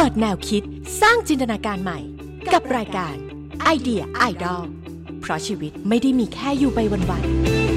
เปิดแนวคิดสร้างจินตนาการใหม่ กับรายการไอเดียไอดอลเพราะชีวิตไม่ได้มีแค่อยู่ไปวันๆ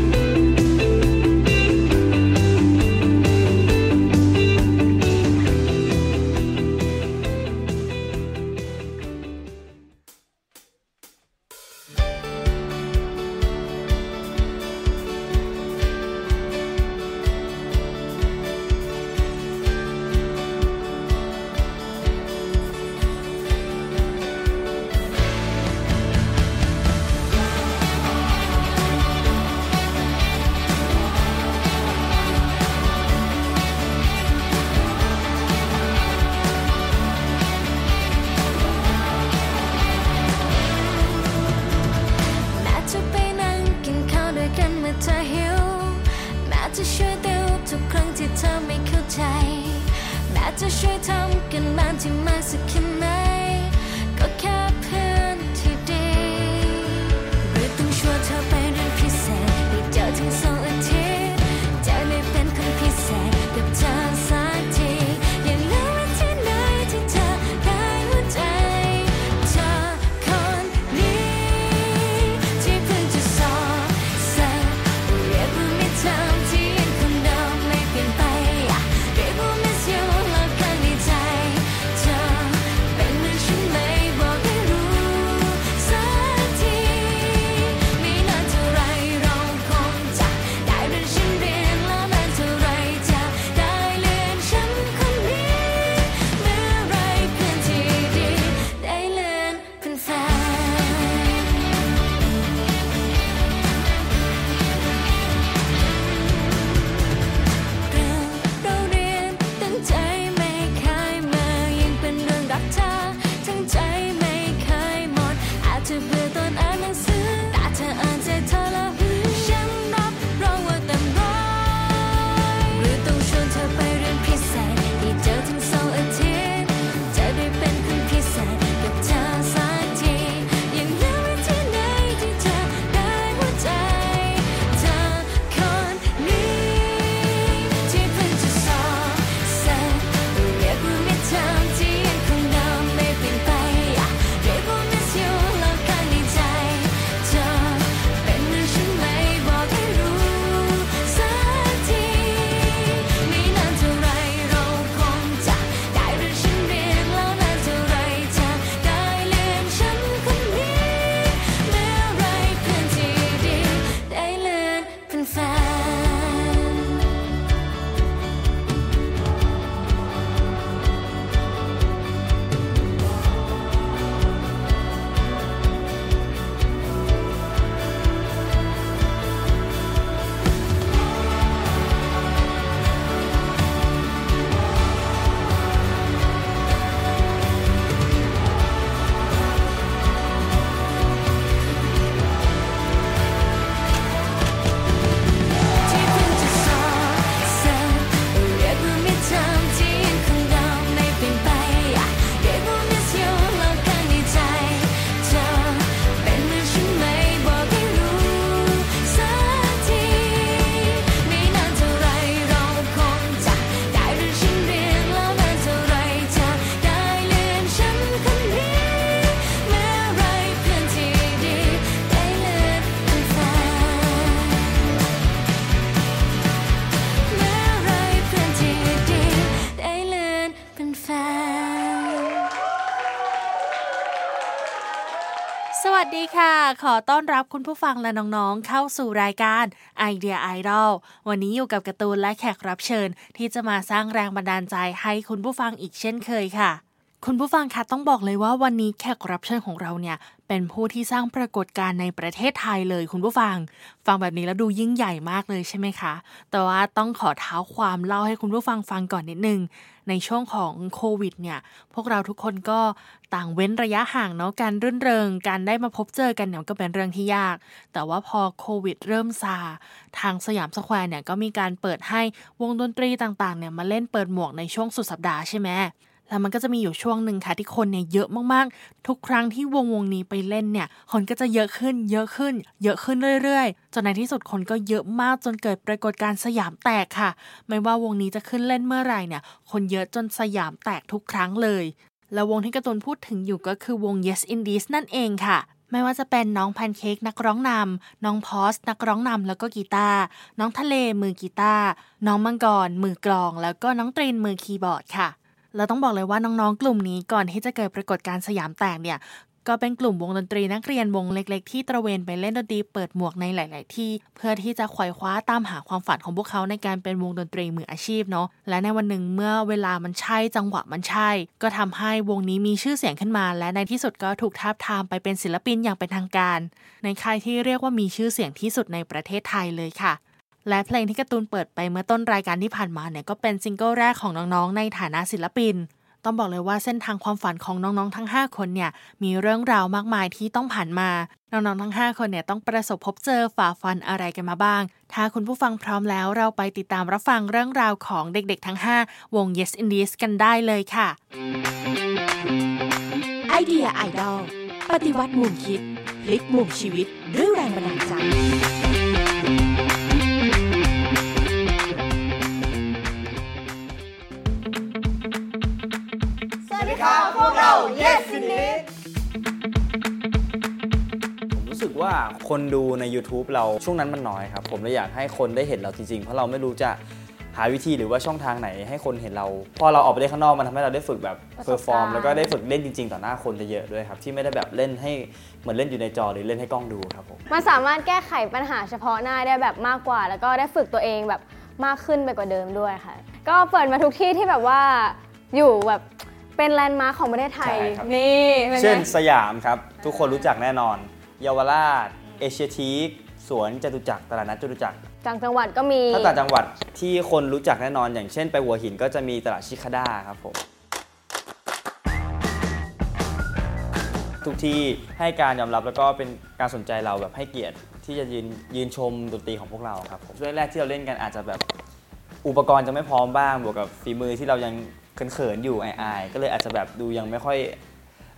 ดีค่ะ ขอต้อนรับคุณผู้ฟังและน้องๆ เข้าสู่รายการไอเดียไอดอลวันนี้อยู่กับกระตูนและแขกรับเชิญ ที่จะมาสร้างแรงบันดาลใจให้คุณผู้ฟังอีกเช่นเคยค่ะ คุณผู้ฟังคะต้องบอกเลยว่าวันนี้แขกรับเชิญของเราเนี่ย เป็นผู้ที่สร้างปรากฏการณ์ในประเทศไทยเลยคุณผู้ฟัง ฟังแบบนี้แล้วดูยิ่งใหญ่มากเลยใช่ไหมคะ แต่ว่าต้องขอเท้าความเล่าให้คุณผู้ฟังฟังก่อนนิดนึง ในช่วงของโควิดเนี่ย พวกเราทุกคนก็ต่างเว้นระยะห่างเนาะการรื่นเริงการได้มาพบเจอกันเนี่ยก็เป็นเรื่องที่ยาก แต่ว่าพอโควิดเริ่มซาทางสยามสแควร์เนี่ยก็มีการเปิดให้วงดนตรีต่างๆเนี่ยมาเล่นเปิดหมวกในช่วงสุดสัปดาห์ใช่ไหม แล้วมันก็จะมีอยู่ช่วงหนึ่งค่ะที่คนเนี่ยเยอะมากๆ ทุกครั้งที่วงวงนี้ไปเล่นเนี่ย คนก็จะเยอะขึ้น เยอะขึ้น เยอะขึ้นเรื่อยๆ จนในที่สุดคนก็เยอะมากจนเกิดปรากฏการณ์สยามแตกค่ะ ไม่ว่าวงนี้จะขึ้นเล่นเมื่อไหร่เนี่ย คนเยอะจนสยามแตกทุกครั้งเลย แล้ววงที่การ์ตูนพูดถึงอยู่ก็คือวง Yes Indeed นั่นเองค่ะไม่ว่าจะเป็นน้องแพนเค้กนักร้องนำน้องพอส นักร้องนำแล้วก็กีตาร์น้องทะเลมือกีตาร์น้องมังกรมือกลอง แล้วก็น้องตรีนมือคีย์บอร์ดค่ะ เราต้องบอกเลยว่าน้องๆ กลุ่มนี้ก่อนที่จะเกิดปรากฏการณ์สยามแตกเนี่ยก็เป็นกลุ่มวงดนตรีนักเรียนวงเล็ก ๆ ที่ตระเวนไปเล่นดนตรีเปิดหมวกในหลาย ๆ ที่ เพื่อที่จะไขว่คว้าตามหาความฝันของพวกเขาในการเป็นวงดนตรีมืออาชีพเนาะและในวันหนึ่งเมื่อเวลามันใช่จังหวะมันใช่ ก็ทำให้วงนี้มีชื่อเสียงขึ้นมา และในที่สุดก็ถูกทาบทามไปเป็นศิลปินอย่างเป็นทางการ ในค่ายที่เรียกว่ามีชื่อเสียงที่สุดในประเทศไทยเลยค่ะ และเพลงที่การ์ตูนเปิดไปเมื่อต้นรายการที่ผ่านมาเนี่ยก็เป็นซิงเกิลแรกของน้องๆ ในฐานะศิลปิน ต้องบอกเลยว่าเส้นทางความฝันของน้องๆ ทั้ง 5 คนเนี่ยมีเรื่องราวมากมายที่ต้องผ่านมา น้องๆ ทั้ง 5 คนเนี่ยต้องประสบพบเจอฝ่าฟันอะไรกันมาบ้าง ถ้าคุณผู้ฟังพร้อมแล้วเราไปติดตามรับฟังเรื่องราวของเด็กๆ ทั้ง 5 วง Yes Indies กันได้เลยค่ะไอเดียไอดอลปฏิวัติมุมคิดพลิกมุมชีวิตด้วยแรงบันดาลใจ ครับพวกเรา Yes i n d i ผมรู้สึกว่าคนดูใน YouTube เราช่วงนั้นมันน้อยครับ ผมเลยอยากให้คนได้เห็นเราจริงๆ เพราะเราไม่รู้จะหาวิธีหรือว่าช่องทางไหนให้คนเห็นเรา พอเราออกไปได้ข้างนอกมันทำให้เราได้ฝึกแบบ perform แล้วก็ได้ฝึกเล่นจริงๆ ต่อหน้าคนเยอะๆด้วยครับ ที่ไม่ได้แบบเล่นให้เหมือนเล่นอยู่ในจอหรือเล่นให้กล้องดูครับผม มันสามารถแก้ไขปัญหาเฉพาะหน้าได้แบบมากกว่า แล้วก็ได้ฝึกตัวเองแบบมากขึ้นไปกว่าเดิมด้วยค่ะ ก็เปิดมาทุกที่ที่แบบว่าอยู่แบบ เป็น landmark ของประเทศไทย ใช่ครับ นี่ป็นไง เช่นสยามครับ ทุกคนรู้จักแน่นอน เยาวราช เอเชียทีคสวนจตุจักรตลาดนัดจตุจักร ต่างจังหวัดก็มี ถ้าต่างจังหวัดที่คนรู้จักแน่นอน อย่างเช่นไปหัวหินก็จะมีตลาดชิคาด้าครับผม ทุกที่ให้การยอมรับแล้วก็เป็นการสนใจเราแบบให้เกียรติที่จะยืนยืนชมดนตรีของพวกเราครับผมช่วงแรกที่เราเล่นกันอาจจะแบบอุปกรณ์จะไม่พร้อมบ้างบวกกับฝีมือที่เรายัง เขินๆอยู่อายๆก็เลยอาจจะแบบดูยังไม่ค่อย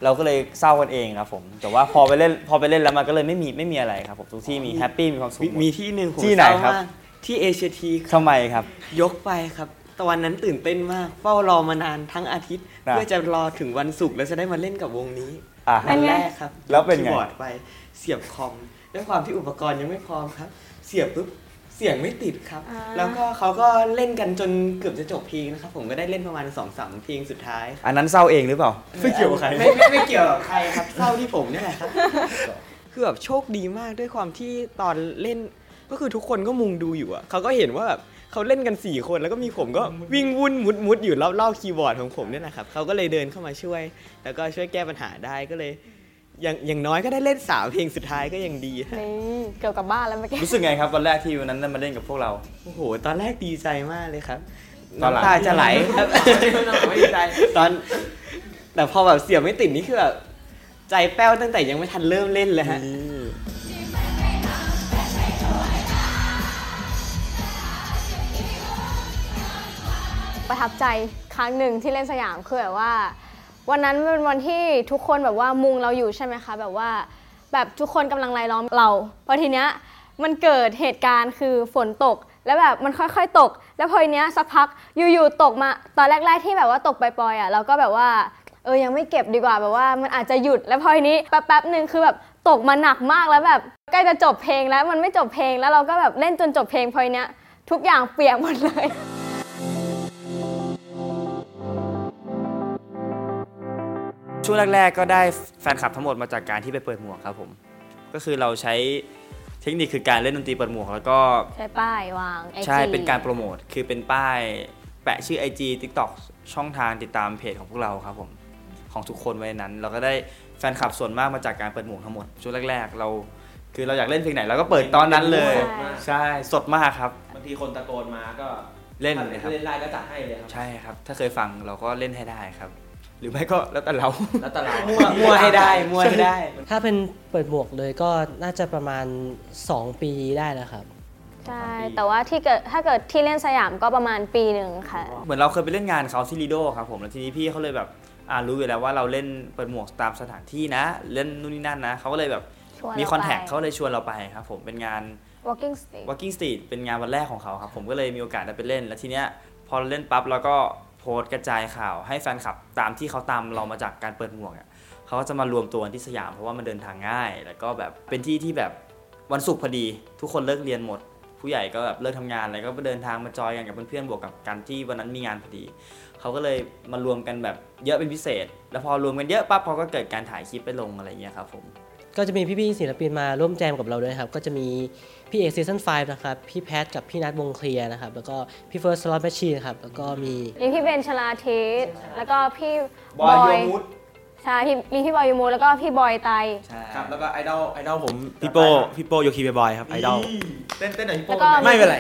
เราก็เลยเศร้ากันเองครับผม แต่ว่าพอไปเล่นพอไปเล่นแล้วมันก็เลยไม่มีไม่มีอะไรครับผมทุกที่มีแฮปปี้มีความสุขมีหมดมีที่หนึ่งผมที่ไหนเศาครับ มากที่เอเชียทีทำไมครับ ยกไปครับ ตอนนั้นตื่นเต้นมาก เฝ้ารอมานานทั้งอาทิตย์ นะ เพื่อจะรอถึงวันศุกร์แล้วจะได้มาเล่นกับวงนี้อะวันแรกครับแล้วเป็นไง คีย์บอร์ดไปเสียบคอมด้วยความที่อุปกรณ์ยังไม่พร้อมครับ เสียบปุ๊บ เสียงไม่ติดครับ อ่า แล้วก็เขาก็เล่นกันจนเกือบจะจบเพลงนะครับ ผมก็ได้เล่นประมาณ2อสามเพลงสุดท้ายอันนั้นเศร้าเองหรือเปล่า ไม่เกี่ยวกับใคร ไม่ไม่ไม่เกี่ยวกับใครครับเศร้าที่ผมนี่แหละครับ คือแบบโชคดีมากด้วยความที่ตอนเล่นก็คือทุกคนก็มุงดูอยู่อะเขาก็เห็นว่าแบบเขาเล่นกัน4คนแล้วก็มีผมก็วิ่งวุ่นมุดมุดอยู่รอบๆคีย์บอร์ดของผมเนี่ยนะครับเขาก็เลยเดินเข้ามาช่วย แล้วก็ช่วยแก้ปัญหาได้ก็เลย อย่างอย่างน้อยก็ได้เล่นสามเพลงสุดท้ายก็ยังดีฮะนี่เกี่ยวกับบ้านแล้วเมื่อกี้รู้สึกไงครับวันแรกที่วันนั้นได้มาเล่นกับพวกเรา โอ้โห ตอนแรกดีใจมากเลยครับตอนหลัง น้ำตาจะไหลครับ ไม่ดีใจตอน แต่พอแบบเสียบไม่ติดนี่คือแบบใจแป้วตั้งแต่ยังไม่ทันเริ่มเล่นเลยฮะ ประทับใจครั้งหนึ่งที่เล่นสยามคือแบบว่า วันนั้นเป็นวันที่ทุกคนแบบว่ามุงเราอยู่ใช่ไหมคะ แบบว่าแบบทุกคนกำลังไล่ล้อมเราพอทีเนี้ยมันเกิดเหตุการณ์คือฝนตก แล้วแบบมันค่อยๆตก แล้วพอทีเนี้ยสักพักอยู่ๆตกมาตอนแรกๆที่แบบว่าตกปล่อยๆอะเราก็แบบว่าเออยังไม่เก็บดีกว่าแบบว่ามันอาจจะหยุดแล้วพอทีนี้แป๊บๆหนึ่งคือแบบตกมาหนักมากแล้วแบบใกล้จะจบเพลงแล้วมันไม่จบเพลงแล้วเราก็แบบเล่นจนจบเพลงพอทีเนี้ยทุกอย่างเปียกหมดเลย ช่วงแรกๆก็ได้แฟนคลับทั้งหมดมาจากการที่ไปเปิดหมวกครับผม ก็คือเราใช้เทคนิคคือการเล่นดนตรีเปิดหมวก แล้วก็ใช้ป้ายวาง IG ใช่เป็นการโปรโมทคือเป็นป้ายแปะชื่อ IG TikTok ช่องทางติดตามเพจของพวกเราครับผมของทุกคนไว้ในนั้น เราก็ได้แฟนคลับส่วนมากมาจากการเปิดหมวกทั้งหมดช่วงแรกๆ เรา คือเราอยากเล่นเพลงไหนเราก็เปิดตอนนั้นเลย ใช่ใช่สดมากครับ บางทีคนตะโกนมาก็เล่นถ้าเลยครับ เล่นได้ก็จัดให้เลยครับ ใช่ครับ ถ้าเคยฟังเราก็เล่นให้ได้ครับ หรือไม่ก็แล้วแต่เรา แล้วแต่เรามั่วมั่วให้ได้มั่วให้ได้ ถ้าเป็นเปิดหมวกเลยก็น่าจะประมาณ 2 ปีได้แล้วครับ ใช่ แต่ว่าที่เกิดถ้าเกิดที่เล่นสยามก็ประมาณปีหนึ่งค่ะ เหมือนเราเคยไปเล่นงานเขาที่ลีโดครับผมแล้วทีนี้พี่เขาเลยแบบอ่ารู้อยู่แล้วว่าเราเล่นเปิดหมวกตามสถานที่นะ เล่นนู่นนี่นั่นนะเขาก็เลยแบบชวนเรามีคอนแทคไปเขาเลยชวนเราไปครับผมเป็นงาน walking stick Walking Street เป็นงานวันแรกของเขาครับผมก็เลยมีโอกาสได้ไปเล่น แล้วทีเนี้ยพอเราเล่นปั๊บเราก็พ โพสต์กระจายข่าวให้แฟนคลับตามที่เขาตามเรามาจากการเปิดหมวกอะเขาก็จะมารวมตัวกันที่สยามเพราะว่ามันเดินทางง่าย แล้วก็แบบเป็นที่ที่แบบวันศุกร์พอดีทุกคนเลิกเรียนหมด ผู้ใหญ่ก็แบบเลิกทำงานอะไรก็เดินทางมาจอยกันกับเพื่อนๆบวกกับการที่วันนั้นมีงานพอดีเขาก็เลยมารวมกันแบบเยอะเป็นพิเศษ แล้วพอรวมกันเยอะปั๊บเขาก็เกิดการถ่ายคลิปไปลงอะไรอย่างเงี้ยครับผม ก็จะมีพี่ๆศิลปินมาร่วมแจมกับเราด้วยครับ ก็จะมีพี่เอกซีซั่น5นะครับ พี่แพทกับพี่นัทวงเคลียร์นะครับ แล้วก็พี่เฟิร์สสล็อตแมชชีนะครับ แล้วก็มี มีพี่เบนชลาทิศแล้วก็พี่บอยโยมุดใช่พี่มีพี่บอยยูมูแล้วก็พี่บอยไตครับแล้วก็ไอดอลไอดอลผมพี่โป้พี่โป้โยคีเบย์บอยครับไอดอลเต้นเต้นหน่อยพี่แล้วโป้ก็ไม่เป็นไร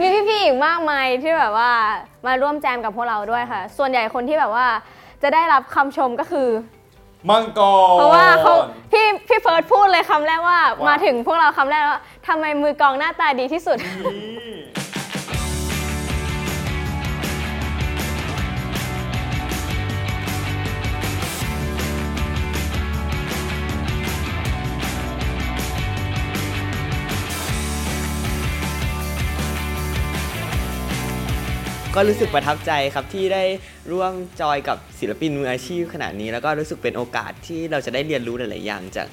มีพี่ๆอีกมากมายที่แบบว่ามาร่วมแจมกับพวกเราด้วยค่ะ ส่วนใหญ่คนที่แบบว่าจะได้รับคำชมก็คือ มังกร เพราะว่าเขาพี่พี่เฟิร์สพูดเลยคำแรกว่าว่า มาถึงพวกเราคำแรกว่าทำไมมือกลองหน้าตาดีที่สุด ก็รู้สึกประทับใจครับที่ได้ร่วมจอยกับศิลปินมืออาชีพขนาดนี้ แล้วก็รู้สึกเป็นโอกาสที่เราจะได้เรียนรู้หลาย ๆ อย่างจาก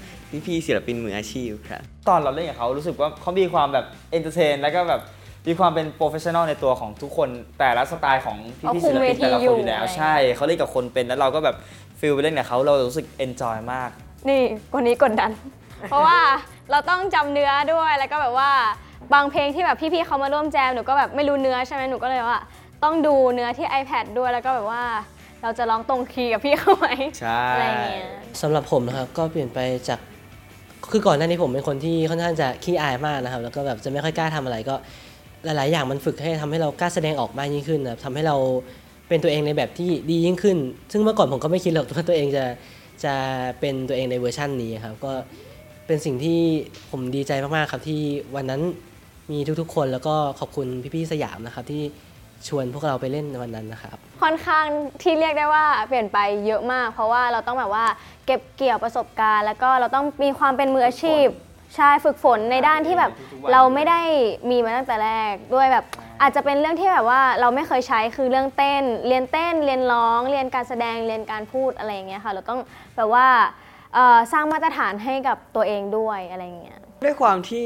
พี่ๆศิลปินมืออาชีพครับตอนเราเล่นกับเขารู้สึกว่าเขามีความแบบ entertain แล้วก็แบบมีความเป็น professional ในตัวของทุกคน แต่ละสไตล์ของพี่เขาพี่คุศิมลปินแต่ละเวทีคนอยู่แล้วอยู่ใช่เขาเล่นกับคนเป็นแล้วเราก็แบบ feel ไปเล่นกับเขาเรารู้สึก enjoy มาก นี่คนนี้กดดัน เพราะว่าเราต้องจำเนื้อด้วยแล้วก็แบบว่าบางเพลงที่แบบพี่ๆเขามาร่วมแจมหนูก็แบบไม่รู้เนื้อใช่ไหมหนูก็เลยว่า ต้องดูเนื้อที่ iPad ด้วยแล้วก็แบบว่า เราจะร้องตรงคีย์กับพี่เขาไหมใช่ อะไรอย่างเงี้ย สำหรับผมนะครับก็เปลี่ยนไปจากคือก่อนหน้านี้ผมเป็นคนที่ค่อนข้างจะขี้อายมากนะครับ แล้วก็แบบจะไม่ค่อยกล้าทำอะไรก็ หลาย ๆ อย่างมันฝึกให้ทำให้เรากล้าแสดงออกมากยิ่งขึ้นนะครับทำให้เราเป็นตัวเองในแบบที่ดียิ่งขึ้น ซึ่งเมื่อก่อนผมก็ไม่คิดหรอกว่าตัวเองจะจะเป็นตัวเองในเวอร์ชั่นนี้ครับก็เป็นสิ่งที่ผมดีใจมาก ๆ ครับที่วันนั้นมีทุก ๆ คนแล้วก็ขอบคุณพี่ ๆ สยามนะครับที่ ชวนพวกเราไปเล่นในวันนั้นนะครับ ค่อนข้างที่เรียกได้ว่าเปลี่ยนไปเยอะมาก เพราะว่าเราต้องแบบว่าเก็บเกี่ยวประสบการณ์ แล้วก็เราต้องมีความเป็นมืออาชีพใช่ฝึกฝนในด้านที่แบบเราไม่ได้มีมาตั้งแต่แรกด้วยแบบ อาจจะเป็นเรื่องที่แบบว่าเราไม่เคยใช้คือเรื่องเต้น เรียนเต้น เรียนร้อง เรียนการแสดงเรียนการพูดอะไรอย่างเงี้ยค่ะ เราต้องแบบว่าเอ่อสร้างมาตรฐานให้กับตัวเองด้วยอะไรอย่างเงี้ย ด้วยความที่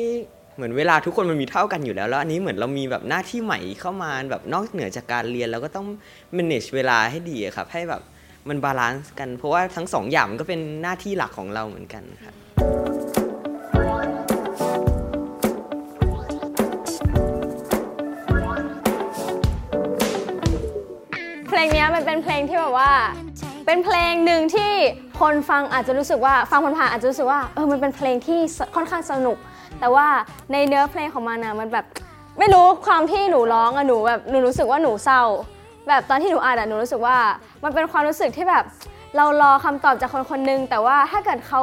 เหมือนเวลาทุกคนมันมีเท่ากันอยู่แล้ว แล้วอันนี้เหมือนเรามีแบบหน้าที่ใหม่เข้ามาแบบนอกเหนือจากการเรียนเราก็ต้อง manage เวลาให้ดีครับ ให้แบบมัน balance กัน เพราะว่าทั้งสองอย่างมันก็เป็นหน้าที่หลักของเราเหมือนกันครับเพลงนี้มันเป็นเพลงที่แบบว่า เป็นเพลงหนึ่งที่คนฟังอาจจะรู้สึกว่าฟังผ่านๆอาจจะรู้สึกว่าเออมันเป็นเพลงที่ค่อนข้างสนุก แต่ว่าในเนื้อเพลงของมันอะมันแบบไม่รู้ความที่หนูร้องอะหนูแบบหนูรู้สึกว่าหนูเศร้า แบบตอนที่หนูอ่านอะหนูรู้สึกว่ามันเป็นความรู้สึกที่แบบ เรารอคำตอบจากคนคนหนึงแต่ว่าถ้าเกิดเขา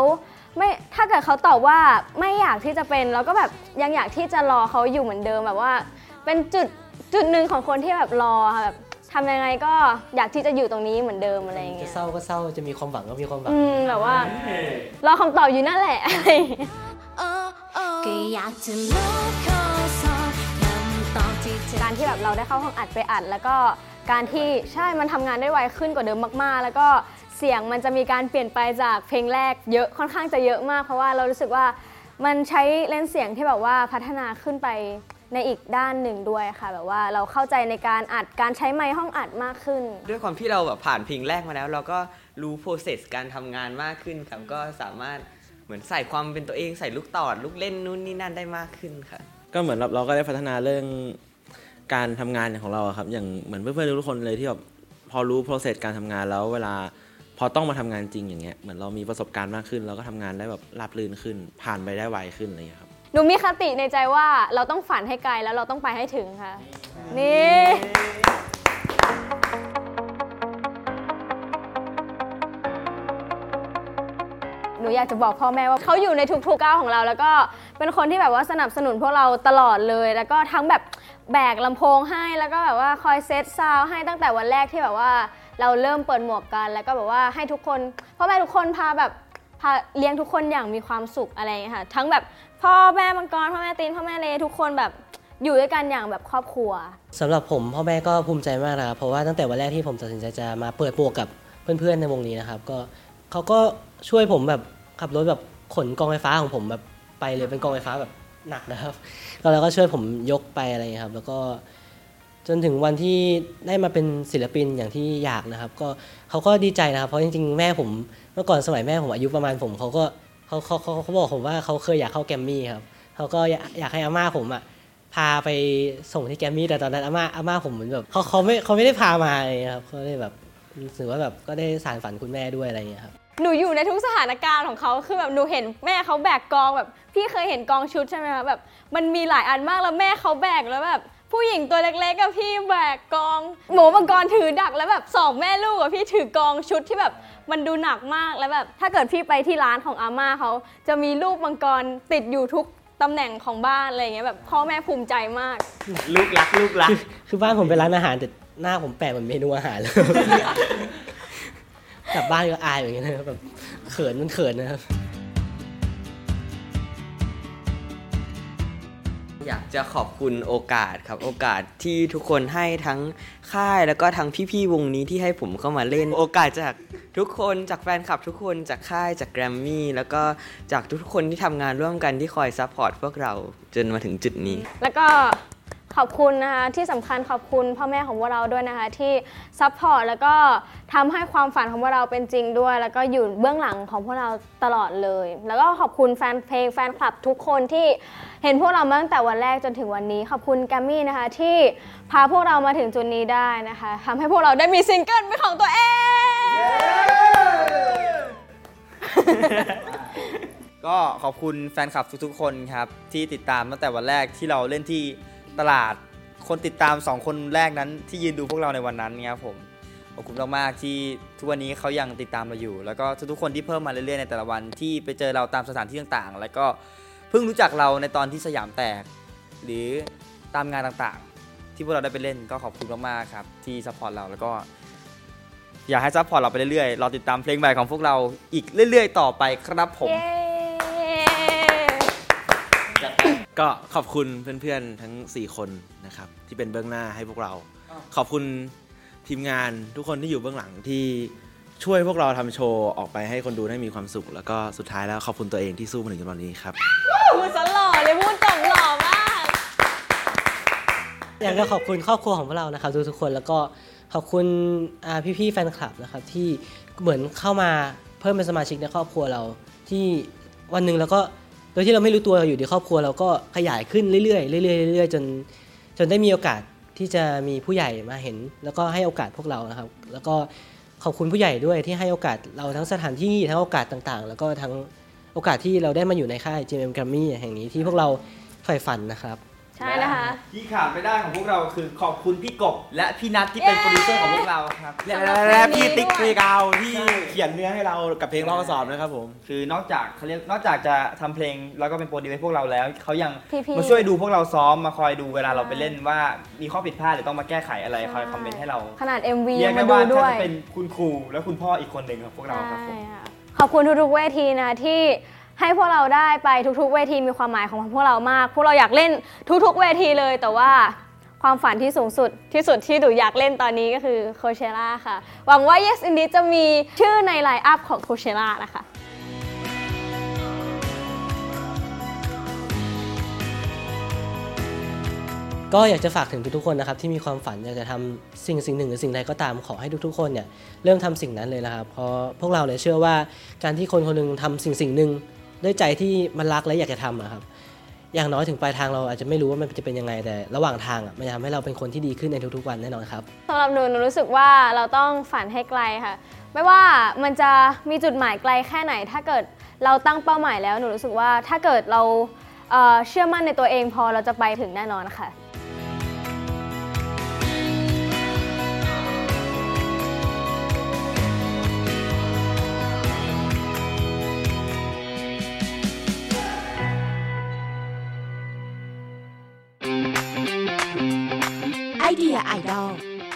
ไม่ถ้าเกิดเขาตอบว่าไม่อยากที่จะเป็นเราก็แบบยังอยากที่จะรอเขาอยู่เหมือนเดิมแบบว่า เป็นจุดจุดหนึ่งของคนที่แบบรอค่ะแบบทำยังไงก็อยากที่จะอยู่ตรงนี้เหมือนเดิมอะไรอย่างจะเงี้ยเศร้าก็เศร้าจะมีความหวังก็มีความหวัง อืมแบบว่า รอคำตอบอยู่นั่นแหละ ก็อยากจะรู้ข้อสอบคำตอบที่เธอ การที่แบบเราได้เข้าห้องอัดไปอัด แล้วก็การที่ใช่มันทำงานได้ไวขึ้นกว่าเดิมมากๆ แล้วก็เสียงมันจะมีการเปลี่ยนไปจากเพลงแรกเยอะค่อนข้างจะเยอะมาก เพราะว่าเรารู้สึกว่ามันใช้เลนส์เสียงที่แบบว่าพัฒนาขึ้นไปในอีกด้านหนึ่งด้วยค่ะ แบบว่าเราเข้าใจในการอัดการใช้ไมค์ห้องอัดมากขึ้น ด้วยความที่เราแบบผ่านเพลงแรกมาแล้ว เราก็รู้ process การทำงานมากขึ้นครับก็สามารถ เหมือนใส่ความเป็นตัวเองใส่ลูกตอดลูกเล่นนู่นนี่นั่นได้มากขึ้นครับก็เหมือนเราเราก็ได้พัฒนาเรื่องการทำงานของเราอะครับ อย่างเหมือนเพื่อนๆทุกคนเลยที่แบบพอรู้ process การทำงานแล้วเวลาพอต้องมาทำงานจริงอย่างเงี้ยเหมือนเรามีประสบการณ์มากขึ้น เราก็ทำงานได้แบบราบรื่นขึ้น ผ่านไปได้ไวขึ้นอะไรอย่างเงี้ยครับหนูมีคติในใจว่าเราต้องฝันให้ไกลแล้วเราต้องไปให้ถึงค่ะ นี่ นูอยากจะบอกพ่อแม่ว่าเขาอยู่ในทุกๆก้าวของเรา แล้วก็เป็นคนที่แบบว่าสนับสนุนพวกเราตลอดเลย แล้วก็ทั้งแบบแบกลำโพงให้แล้วก็แบบว่าคอยเซตซาวด์ให้ตั้งแต่วันแรกที่แบบว่า เราเริ่มเปิดหมวกกัน แล้วก็แบบว่าให้ทุกคนพ่อแม่ทุกคนพาแบบพาเลี้ยงทุกคนอย่างมีความสุขอะไรอย่างเงี้ยค่ะ ทั้งแบบพ่อแม่มังกรพ่อแม่ตีนพ่อแม่เลทุกคนแบบอยู่ด้วยกันอย่างแบบครอบครัว สำหรับผมพ่อแม่ก็ภูมิใจมากนะครับเพราะว่าตั้งแต่วันแรกที่ผมตัดสินใจจะมาเปิดหมวกกับเพื่อนๆในวงนี้นะครับก็เขาก็ช่วยผมแบบ ขับรถแบบขนกองไฟฟ้าของผมแบบไปเลยเป็นกองไฟฟ้าแบบหนักนะครับ แล้วเราก็ช่วยผมยกไปอะไรครับ แล้วก็จนถึงวันที่ได้มาเป็นศิลปินอย่างที่อยากนะครับ ก็เขาก็ดีใจนะครับ เพราะจริงๆ แม่ผมเมื่อก่อนสมัยแม่ผมอายุประมาณผมเขาก็เขาเขาเขาเขาบอกผมว่าเขาเคยอยากเข้าแกรมมี่ครับเขาก็อยากอยากให้อาม่าผมอะพาไปส่งที่แกรมมี่แต่ตอนนั้นอาม่าอาม่าผมเหมือนแบบเขาเขาไม่เขาไม่ได้พามาอะไรเลยครับเขาเลยแบบรู้สึกว่าแบบก็ได้สานฝันคุณแม่ด้วยอะไรอย่างเงี้ยครับ หนูอยู่ในทุกสถานการณ์ของเขาคือแบบหนูเห็นแม่เขาแบกกองแบบ พี่เคยเห็นกองชุดใช่ไหมคะแบบ มันมีหลายอันมากแล้วแม่เขาแบกแล้วแบบ ผู้หญิงตัวเล็กๆกับพี่แบกกอง หมูมังกรถือดักแล้วแบบสองแม่ลูกกับพี่ถือกองชุดที่แบบ มันดูหนักมากแล้วแบบ ถ้าเกิดพี่ไปที่ร้านของอาม่าเขาจะมีลูกมังกรติดอยู่ทุกตำแหน่งของบ้านอะไรอย่างเงี้ยแบบพ่อแม่ภูมิใจมาก ลูกรักลูกรัก คือคือบ้านผมเป็นร้านอาหารแต่หน้าผมแปลกเหมือนเมนูอาหารเลย กลับบ้านก็อายอย่างเงี้ยนะครับแบบเขินมันเขินนะครับ อยากจะขอบคุณโอกาสครับโอกาสที่ทุกคนให้ทั้งค่ายแล้วก็ทั้งพี่ๆวงนี้ที่ให้ผมเข้ามาเล่น โอกาสจากทุกคนจากแฟนคลับทุกคนจากค่ายจากแกรมมี่แล้วก็จากทุกๆคนที่ทำงานร่วมกันที่คอย support พวกเราจนมาถึงจุดนี้ แล้วก็ ขอบคุณนะคะที่สำคัญขอบคุณพ่อแม่ของพวกเราด้วยนะคะที่ support แล้วก็ทำให้ความฝันของพวกเราเป็นจริงด้วย แล้วก็อยู่เบื้องหลังของพวกเราตลอดเลย แล้วก็ขอบคุณแฟนเพลงแฟนคลับทุกคนที่เห็นพวกเรามาตั้งแต่วันแรกจนถึงวันนี้ ขอบคุณแกรมมี่นะคะที่พาพวกเรามาถึงจุดนี้ได้นะคะทำให้พวกเราได้มีซิงเกิลเป็นของตัวเอง ก็ขอบคุณแฟนคลับทุกๆคนครับ ที่ติดตามตั้งแต่วันแรกที่เราเล่นที่ ตลาดคนติดตาม 2 คนแรกนั้นที่ยืนดูพวกเราในวันนั้นครับผมขอบคุณมากๆที่ทุกวันนี้เขายังติดตามเราอยู่ แล้วก็ทุกๆคนที่เพิ่มมาเรื่อยๆในแต่ละวันที่ไปเจอเราตามสถานที่ต่างๆ แล้วก็เพิ่งรู้จักเราในตอนที่สยามแตก หรือตามงานต่างๆ ที่พวกเราได้ไปเล่นก็ขอบคุณมากๆครับที่ support เราแล้วก็อยากให้ support เราไปเรื่อยๆเราติดตามเพลงใหม่ของพวกเราอีกเรื่อย ๆ ต่อไปครับผมเย้ ก็ขอบคุณเพื่อนๆทั้ง 4 คนนะครับที่เป็นเบื้องหน้าให้พวกเรา ขอบคุณทีมงานทุกคนที่อยู่เบื้องหลังที่ช่วยพวกเราทำโชว์ออกไปให้คนดูได้มีความสุข แล้วก็สุดท้ายแล้วขอบคุณตัวเองที่สู้มาถึงจนวันนี้ครับ พูดซะหล่อเลยพูดจบหล่อมากอยากจะขอบคุณครอบครัวของพวกเรานะครับทุกๆคนแล้วก็ขอบคุณอ่าพี่ๆแฟนคลับนะครับที่เหมือนเข้ามาเพิ่มเป็นสมาชิกในครอบครัวเราที่วันหนึ่งแล้วก็โโดยที่เราไม่รู้ตัวอยู่ในครอบครัวเราก็ขยายขึ้นเรื่อยๆเรื่อยๆเรื่อยๆจนจนได้มีโอกาสที่จะมีผู้ใหญ่มาเห็น แล้วก็ให้โอกาสพวกเรานะครับ แล้วก็ขอบคุณผู้ใหญ่ด้วยที่ให้โอกาสเราทั้งสถานที่ทั้งโอกาสต่างๆ แล้วก็ทั้งโอกาสที่เราได้มาอยู่ในค่าย GMM Grammy แห่งนี้ที่พวกเราใฝ่ฝันนะครับ ใช่นะคะ ที่ขาดไม่ได้ของพวกเราคือขอบคุณพี่กบ และพี่นัทที่เป็นโปรดิวเซอร์ของพวกเราครับ และและพี่ติ๊กเพลงเอาที่เขียนเนื้อให้เรากับเพลงร้องกระสอบนะครับผม คือนอกจากเขาเรียกนอกจากจะทำเพลงแล้วก็เป็นโปรดิวให้พวกเราแล้วเขายังพี่ๆ มาช่วยดูพวกเราซ้อมมาคอยดูเวลาเราไปเล่นว่ามีข้อผิดพลาดหรือต้องมาแก้ไขอะไรคอยคอมเมนต์ให้เราขนาด MV เรียยักงได้มาดูว่าด้วท่ายนเป็นคุณครูและคุณพ่ออีกคนหนึ่งของพวกเราครับผม ใช่ค่ะขอบคุณทุกๆเวทีนะที่ ให้พวกเราได้ไปทุกๆ เวทีมีความหมายของพวกเรามาก พวกเราอยากเล่นทุกๆ เวทีเลย แต่ว่าความฝันที่สูงสุดที่สุดที่หนูอยากเล่นตอนนี้ก็คือโคเชล่าค่ะ หวังว่า Yes Indeed จะมีชื่อในไลน์อัพของโคเชล่านะคะก็อยากจะฝากถึงทุกๆคนนะครับที่มีความฝันอยากจะทำสิ่งสิ่งหนึ่งหรือสิ่งใดก็ตามขอให้ทุกๆคนเนี่ยเริ่มทำสิ่งนั้นเลยนะครับเพราะพวกเราเนี่ยเชื่อว่าการที่คนคนหนึงทำสิ่งสิ่งหนึ่ง ด้วยใจที่มันรักและอยากจะทำอะครับ อย่างน้อยถึงปลายทางเราอาจจะไม่รู้ว่ามันจะเป็นยังไงแต่ระหว่างทางอะมันจะทำให้เราเป็นคนที่ดีขึ้นในทุกๆวันแน่นอนครับ สำหรับหนูหนูรู้สึกว่าเราต้องฝันให้ไกลค่ะ ไม่ว่ามันจะมีจุดหมายไกลแค่ไหน ถ้าเกิดเราตั้งเป้าหมายแล้วหนูรู้สึกว่าถ้าเกิดเราเอ่อเชื่อมั่นในตัวเองพอเราจะไปถึงแน่นอนค่ะ เดียไอดอล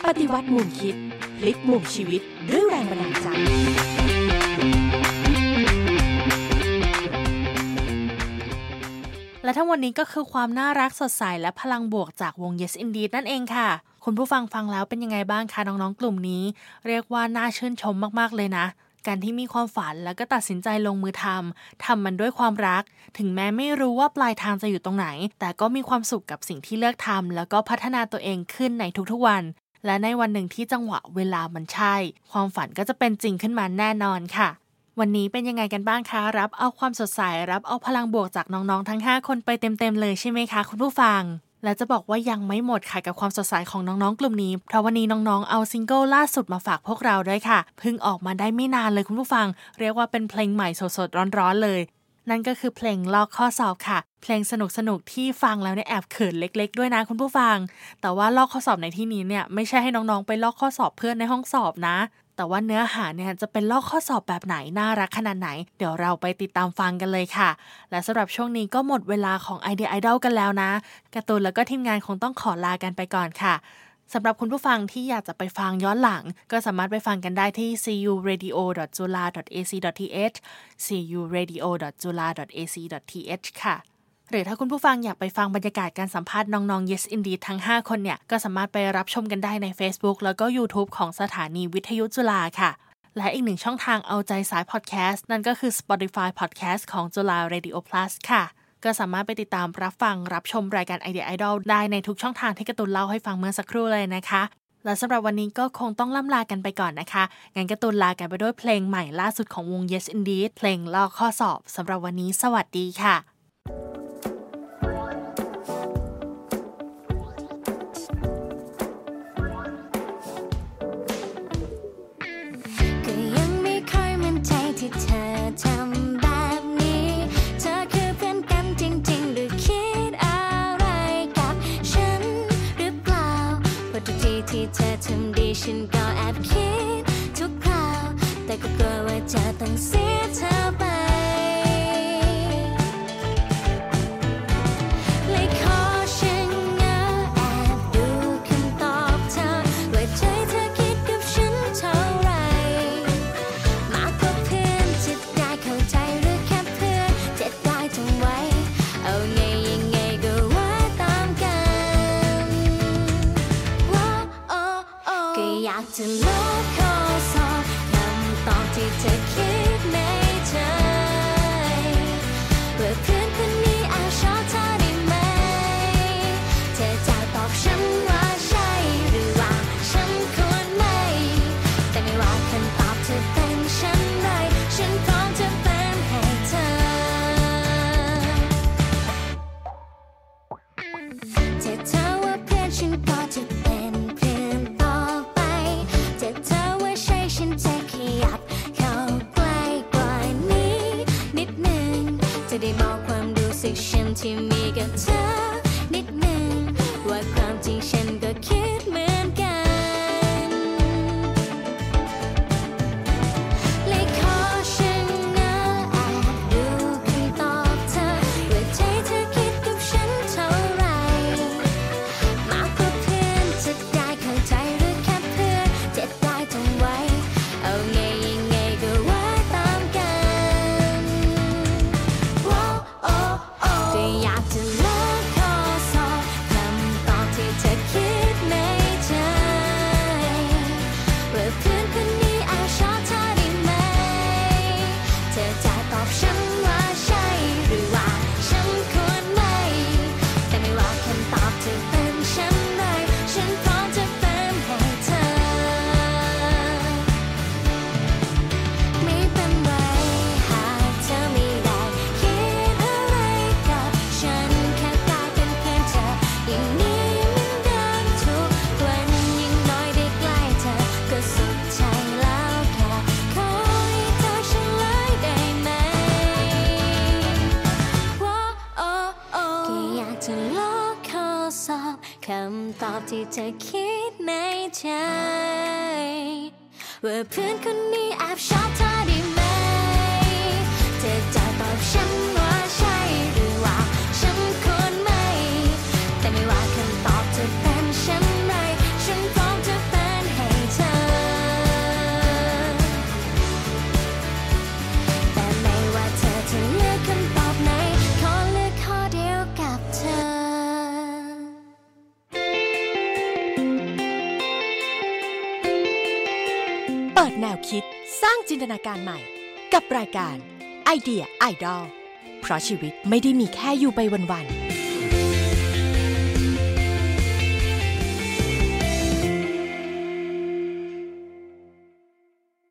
ปฏิวัติมุมคิด พลิกมุมชีวิตด้วยแรงบันดาลใจ และทั้งวันนี้ก็คือความน่ารักสดใสและพลังบวกจากวง Yes Indeed นั่นเองค่ะ คุณผู้ฟังฟังแล้วเป็นยังไงบ้างคะน้องๆกลุ่มนี้ เรียกว่าน่าชื่นชมมากๆเลยนะ การที่มีความฝันแล้วก็ตัดสินใจลงมือทำทำมันด้วยความรัก ถึงแม้ไม่รู้ว่าปลายทางจะอยู่ตรงไหน แต่ก็มีความสุขกับสิ่งที่เลือกทำแล้วก็พัฒนาตัวเองขึ้นในทุกๆวัน และในวันหนึ่งที่จังหวะเวลามันใช่ ความฝันก็จะเป็นจริงขึ้นมาแน่นอนค่ะ วันนี้เป็นยังไงกันบ้างคะ รับเอาความสดใสรับเอาพลังบวกจากน้องๆทั้ง 5 คนไปเต็มๆเลยใช่ไหมคะ คุณผู้ฟัง และจะบอกว่ายังไม่หมดค่ะกับความสดใสของน้องๆ กลุ่มนี้ เพราะวันนี้น้องๆ เอาซิงเกิลล่าสุดมาฝากพวกเราด้วยค่ะ เพิ่งออกมาได้ไม่นานเลยคุณผู้ฟัง เรียกว่าเป็นเพลงใหม่สดๆ ร้อนๆ เลย นั่นก็คือเพลงลอกข้อสอบค่ะ เพลงสนุกๆที่ฟังแล้วเนี่ยแอบเขินเล็ก ๆ ด้วยนะคุณผู้ฟัง แต่ว่าลอกข้อสอบในที่นี้เนี่ยไม่ใช่ให้น้องๆ ไปลอกข้อสอบเพื่อนในห้องสอบนะ แต่ว่าเนื้อหาเนี่ยจะเป็นลอกข้อสอบแบบไหนน่ารักขนาดไหน เดี๋ยวเราไปติดตามฟังกันเลยค่ะ และสำหรับช่วงนี้ก็หมดเวลาของ Idea Idol กันแล้วนะการ์ตูนแล้วก็ทีมงานคงต้องขอลากันไปก่อนค่ะสำหรับคุณผู้ฟังที่อยากจะไปฟังย้อนหลัง ก็สามารถไปฟังกันได้ที่ curadio.jula.ac.th curadio.jula.ac.th ค่ะ หรือถ้าคุณผู้ฟังอยากไปฟังบรรยากาศการสัมภาษณ์น้องๆ Yes Indeed ทั้ง 5 คนเนี่ย ก็สามารถไปรับชมกันได้ใน Facebook แล้วก็ YouTube ของสถานีวิทยุจุฬาค่ะ และอีกหนึ่งช่องทางเอาใจสายพอดแคสต์นั่นก็คือ Spotify Podcast ของจุฬา Radio Plus ค่ะ ก็สามารถไปติดตามรับฟังรับชมรายการ Idea Idol ได้ในทุกช่องทางที่กร์ตูนเล่าให้ฟังเมื่อสักครู่เลยนะคะและสำหรับวันนี้ก็คงต้องล่ำลากันไปก่อนนะคะ งั้นกร์ตูนลากันไปด้วยเพลงใหม่ล่าสุดของวง Yes Indeed เพลงลอกข้อสอบ สำหรับวันนี้สวัสดีค่ะ จ จะเธอว่ ว่าเพื่อนคนนี้แอบชอบเธอได้ไหม นตนาการใหม่ กับรายการไอเดียไอดอลเพราะชีวิตไม่ได้มีแค่อยู่ไปวันๆ